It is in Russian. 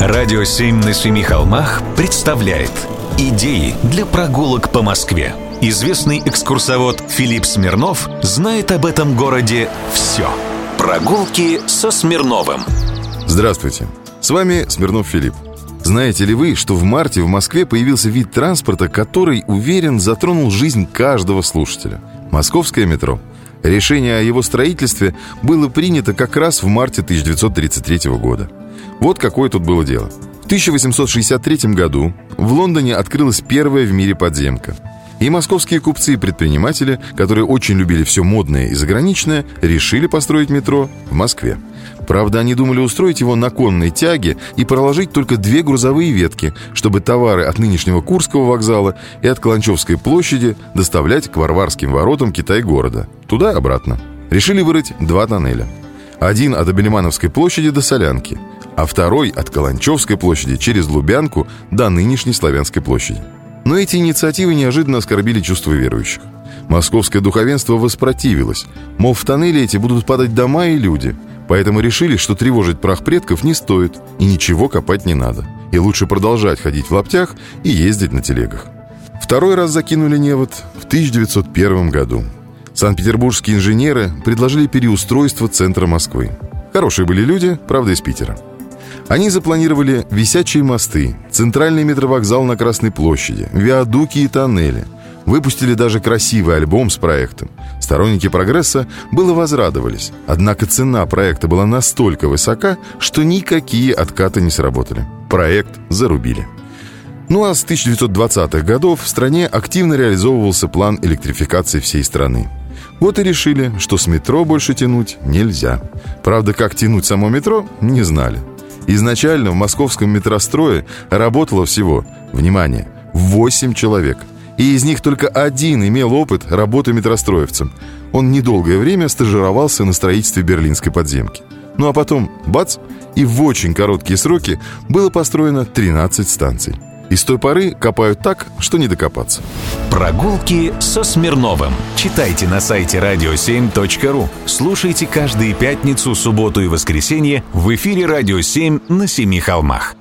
Радио «Семь на семи холмах» представляет Идеи для прогулок по Москве Известный экскурсовод Филипп Смирнов знает об этом городе все Прогулки со Смирновым Здравствуйте, с вами Смирнов Филипп знаете ли вы, что в марте в Москве появился вид транспорта, который, уверен, затронул жизнь каждого слушателя? Московское метро. Решение о его строительстве было принято как раз в марте 1933 года. Вот какое тут было дело. В 1863 году в Лондоне открылась первая в мире подземка. И московские купцы и предприниматели, которые очень любили все модное и заграничное, решили построить метро в Москве. Правда, они думали устроить его на конной тяге и проложить только две грузовые ветки, чтобы товары от нынешнего Курского вокзала и от Каланчевской площади доставлять к Варварским воротам Китай-города. Туда-обратно. Решили вырыть два тоннеля. Один от Абелимановской площади до Солянки, а второй от Каланчевской площади через Лубянку до нынешней Славянской площади. Но эти инициативы неожиданно оскорбили чувства верующих. Московское духовенство воспротивилось. Мол, в тоннеле эти будут падать дома и люди. Поэтому решили, что тревожить прах предков не стоит и ничего копать не надо. И лучше продолжать ходить в лаптях и ездить на телегах. Второй раз закинули невод в 1901 году. Санкт-петербургские инженеры предложили переустройство центра Москвы. Хорошие были люди, правда, из Питера. Они запланировали висячие мосты, центральный метровокзал на Красной площади, виадуки и тоннели. Выпустили даже красивый альбом с проектом. Сторонники прогресса было возрадовались. Однако цена проекта была настолько высока, что никакие откаты не сработали. Проект зарубили. Ну а с 1920-х годов в стране активно реализовывался план электрификации всей страны. Вот и решили, что с метро больше тянуть нельзя. Правда, как тянуть само метро, не знали. Изначально в московском метрострое работало всего, внимание, 8 человек. И из них только один имел опыт работы метростроевцем. Он недолгое время стажировался на строительстве берлинской подземки. Ну а потом, бац, и в очень короткие сроки было построено 13 станций. И с той поры копают так, что не докопаться. Прогулки со Смирновым. Читайте на сайте radio7.ru. Слушайте каждые пятницу, субботу и воскресенье в эфире «Радио 7» на Семи холмах.